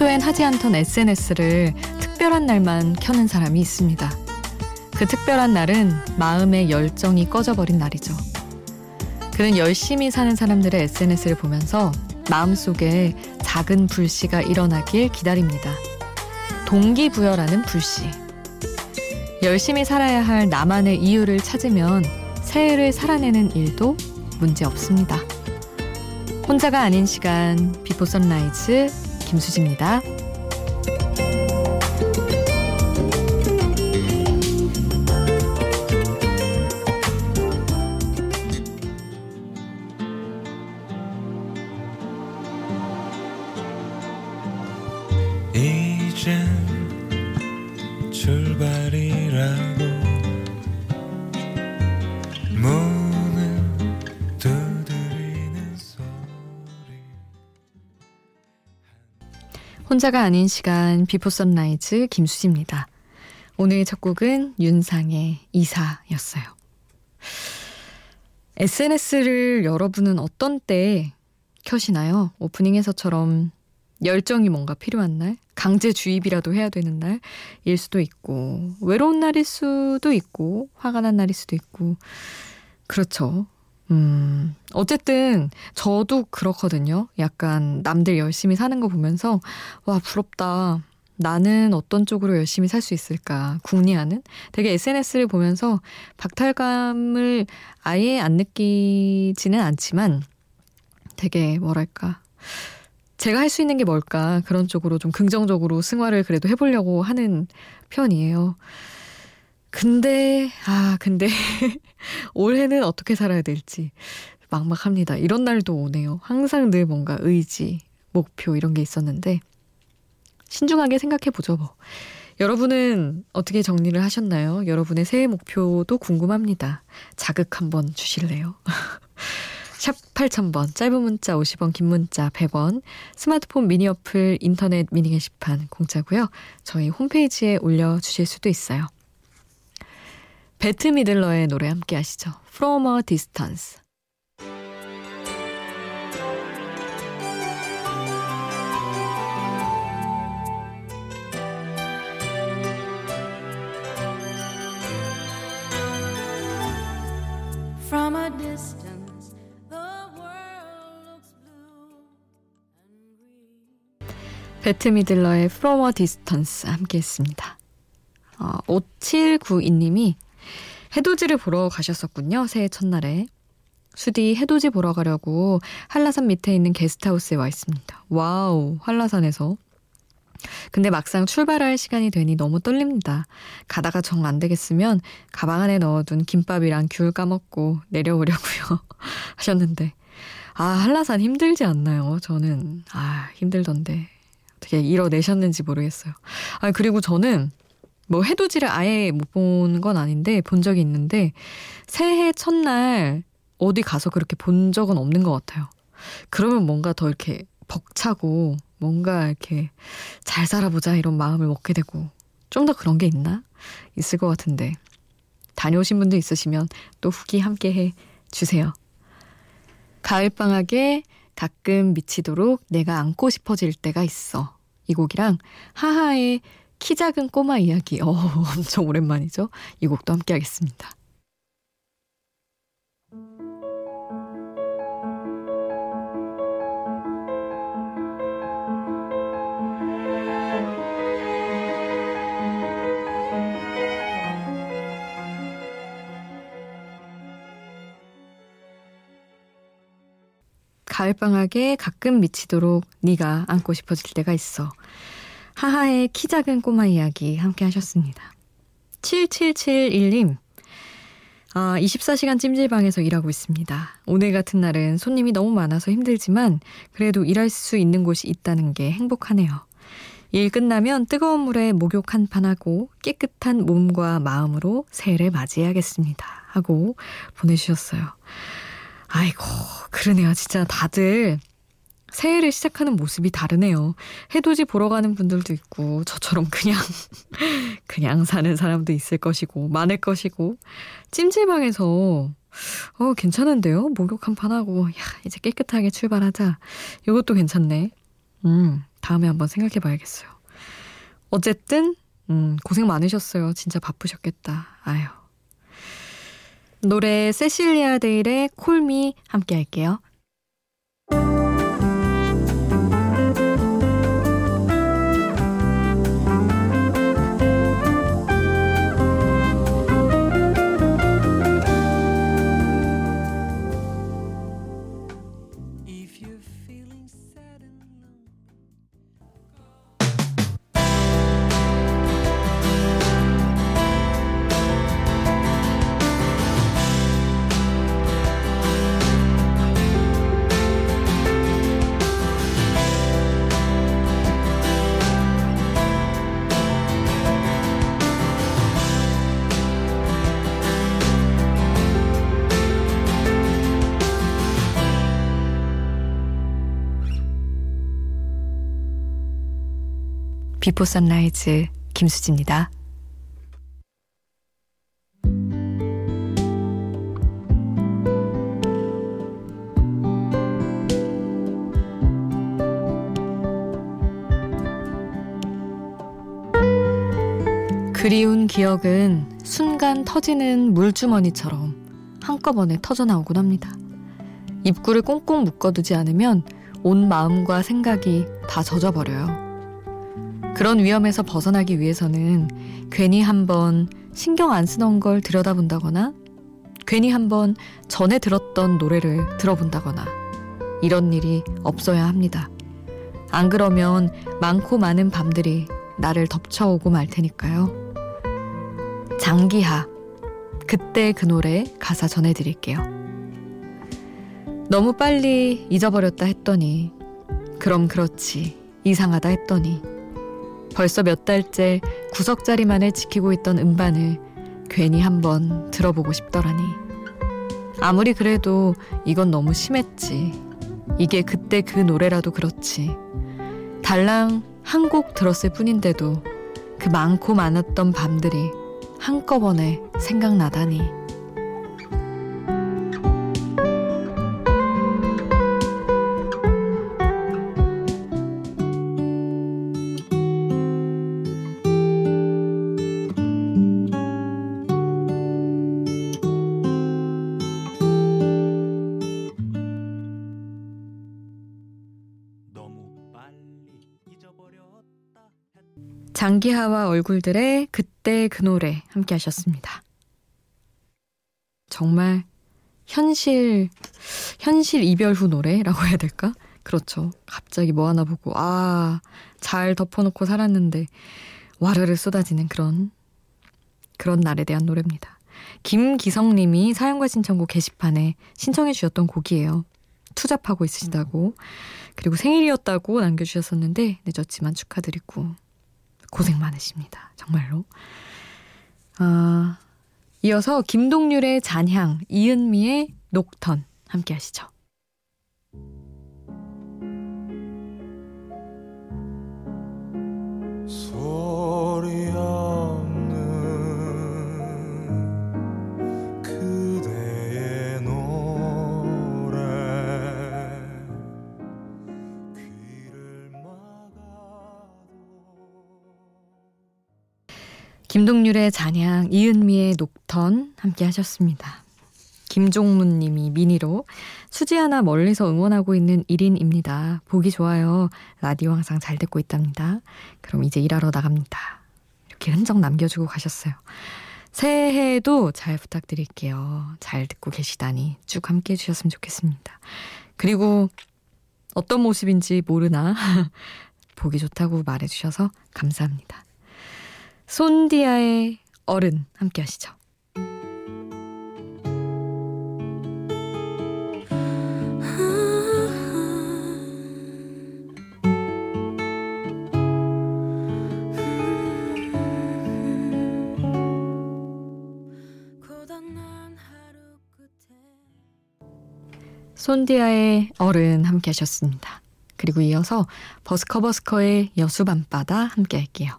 평소엔 하지 않던 SNS를 특별한 날만 켜는 사람이 있습니다. 그 특별한 날은 마음의 열정이 꺼져버린 날이죠. 그는 열심히 사는 사람들의 SNS를 보면서 마음속에 작은 불씨가 일어나길 기다립니다. 동기부여라는 불씨. 열심히 살아야 할 나만의 이유를 찾으면 새해를 살아내는 일도 문제 없습니다. 혼자가 아닌 시간 비포 선라이즈 김수지입니다. 혼자가 아닌 시간 비포 선라이즈 김수지입니다. 오늘 첫 곡은 윤상의 이사였어요. SNS를 여러분은 어떤 때 켜시나요? 오프닝에서처럼 열정이 뭔가 필요한 날, 강제 주입이라도 해야 되는 날일 수도 있고, 외로운 날일 수도 있고, 화가 난 날일 수도 있고, 그렇죠. 음, 어쨌든 저도 그렇거든요. 약간 남들 열심히 사는 거 보면서 와, 부럽다. 나는 어떤 쪽으로 열심히 살 수 있을까 궁리하는 되게 SNS를 보면서 박탈감을 아예 안 느끼지는 않지만 되게 뭐랄까 제가 할 수 있는 게 뭘까 그런 쪽으로 좀 긍정적으로 승화를 그래도 해보려고 하는 편이에요. 근데, 아, 근데 올해는 어떻게 살아야 될지 막막합니다. 이런 날도 오네요. 항상 늘 뭔가 의지, 목표 이런 게 있었는데 신중하게 생각해 보죠, 뭐. 여러분은 어떻게 정리를 하셨나요? 여러분의 새해 목표도 궁금합니다. 자극 한번 주실래요? 샵 8000번, 짧은 문자 50원, 긴 문자 100원, 스마트폰 미니 어플, 인터넷 미니 게시판 공짜고요. 저희 홈페이지에 올려주실 수도 있어요. 배트 미들러의 노래 함께 하시죠. From a Distance. From a distance, the world looks blue and green. 베트 미들러의 From a Distance 함께 했습니다. 어, 5792님이 해돋이를 보러 가셨었군요. 새해 첫날에. 수디 해돋이 보러 가려고 한라산 밑에 있는 게스트하우스에 와 있습니다. 와우, 한라산에서. 근데 막상 출발할 시간이 되니 너무 떨립니다. 가다가 정 안 되겠으면 가방 안에 넣어둔 김밥이랑 귤 까먹고 내려오려고요. 하셨는데. 아, 한라산 힘들지 않나요? 저는. 아, 힘들던데. 어떻게 이뤄내셨는지 모르겠어요. 아, 그리고 저는 뭐 해돋이를 아예 못 본 건 아닌데 본 적이 있는데 새해 첫날 어디 가서 그렇게 본 적은 없는 것 같아요. 그러면 뭔가 더 이렇게 벅차고 뭔가 이렇게 잘 살아보자 이런 마음을 먹게 되고 좀 더 그런 게 있나? 있을 것 같은데 다녀오신 분도 있으시면 또 후기 함께 해 주세요. 가을방학에 가끔 미치도록 내가 안고 싶어질 때가 있어. 이 곡이랑 하하의 키 작은 꼬마 이야기. 어, 엄청 오랜만이죠? 이 곡도 함께 하겠습니다. 가을방학에 가끔 미치도록 네가 안고 싶어질 때가 있어. 하하의 키 작은 꼬마 이야기 함께 하셨습니다. 7771님. 아, 24시간 찜질방에서 일하고 있습니다. 오늘 같은 날은 손님이 너무 많아서 힘들지만 그래도 일할 수 있는 곳이 있다는 게 행복하네요. 일 끝나면 뜨거운 물에 목욕 한 판 하고 깨끗한 몸과 마음으로 새해를 맞이해야겠습니다. 하고 보내주셨어요. 아이고, 그러네요. 진짜 다들 새해를 시작하는 모습이 다르네요. 해돋이 보러 가는 분들도 있고, 저처럼 그냥, 그냥 사는 사람도 있을 것이고, 많을 것이고, 찜질방에서, 어, 괜찮은데요? 목욕 한 판 하고, 야, 이제 깨끗하게 출발하자. 이것도 괜찮네. 음, 다음에 한번 생각해 봐야겠어요. 어쨌든, 음, 고생 많으셨어요. 진짜 바쁘셨겠다. 아유. 노래 세실리아 데일의 콜미 함께 할게요. 비포 선라이즈 김수지입니다. 그리운 기억은 순간 터지는 물주머니처럼 한꺼번에 터져나오곤 합니다. 입구를 꽁꽁 묶어두지 않으면 온 마음과 생각이 다 젖어버려요. 그런 위험에서 벗어나기 위해서는 괜히 한번 신경 안 쓰던 걸 들여다본다거나 괜히 한번 전에 들었던 노래를 들어본다거나 이런 일이 없어야 합니다. 안 그러면 많고 많은 밤들이 나를 덮쳐오고 말 테니까요. 장기하. 그때 그 노래 가사 전해드릴게요. 너무 빨리 잊어버렸다 했더니, 그럼 그렇지, 이상하다 했더니, 벌써 몇 달째 구석자리만을 지키고 있던 음반을 괜히 한번 들어보고 싶더라니. 아무리 그래도 이건 너무 심했지. 이게 그때 그 노래라도 그렇지. 달랑 한 곡 들었을 뿐인데도 그 많고 많았던 밤들이 한꺼번에 생각나다니. 장기하와 얼굴들의 그때 그 노래 함께 하셨습니다. 정말 현실, 현실 이별 후 노래라고 해야 될까? 그렇죠. 갑자기 뭐 하나 보고, 아, 잘 덮어놓고 살았는데, 와르르 쏟아지는 그런, 그런 날에 대한 노래입니다. 김기성 님이 사연과 신청곡 게시판에 신청해 주셨던 곡이에요. 투잡하고 있으시다고. 그리고 생일이었다고 남겨주셨었는데, 늦었지만 축하드리고, 고생 많으십니다. 정말로. 아, 이어서 김동률의 잔향, 이은미의 녹턴 함께 하시죠. 김동률의 잔향, 이은미의 녹턴 함께 하셨습니다. 김종문 님이 미니로 수지 하나 멀리서 응원하고 있는 1인입니다. 보기 좋아요. 라디오 항상 잘 듣고 있답니다. 그럼 이제 일하러 나갑니다. 이렇게 흔적 남겨주고 가셨어요. 새해에도 잘 부탁드릴게요. 잘 듣고 계시다니 쭉 함께 해주셨으면 좋겠습니다. 그리고 어떤 모습인지 모르나 보기 좋다고 말해주셔서 감사합니다. 손디아의 어른 함께 하시죠. 손디아의 어른 함께 하셨습니다. 그리고 이어서 버스커버스커의 여수밤바다 함께 할게요.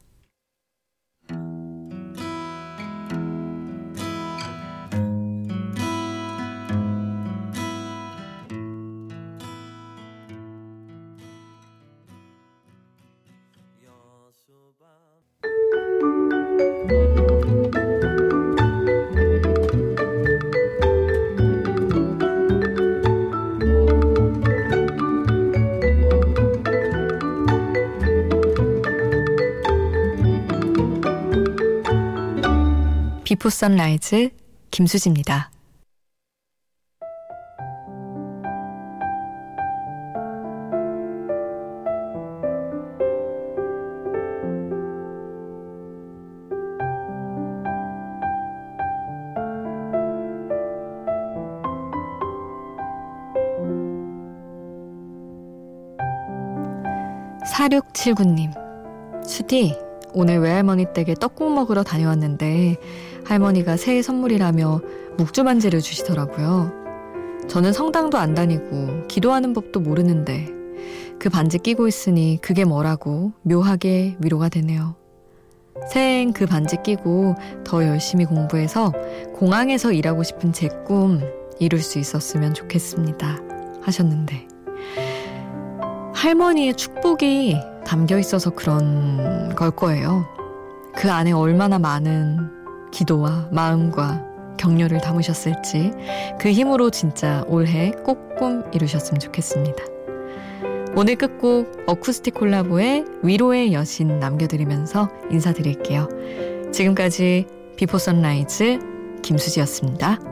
비포 선라이즈 김수지입니다. 사육칠구님 수디, 오늘 외할머니 댁에 떡국 먹으러 다녀왔는데 할머니가 새해 선물이라며 묵주 반지를 주시더라고요. 저는 성당도 안 다니고 기도하는 법도 모르는데 그 반지 끼고 있으니 그게 뭐라고 묘하게 위로가 되네요. 새해엔 그 반지 끼고 더 열심히 공부해서 공항에서 일하고 싶은 제 꿈 이룰 수 있었으면 좋겠습니다. 하셨는데 할머니의 축복이 담겨 있어서 그런 걸 거예요. 그 안에 얼마나 많은 기도와 마음과 격려를 담으셨을지 그 힘으로 진짜 올해 꼭 꿈 이루셨으면 좋겠습니다. 오늘 끝곡 어쿠스틱 콜라보의 위로의 여신 남겨드리면서 인사드릴게요. 지금까지 비포 선라이즈 김수지였습니다.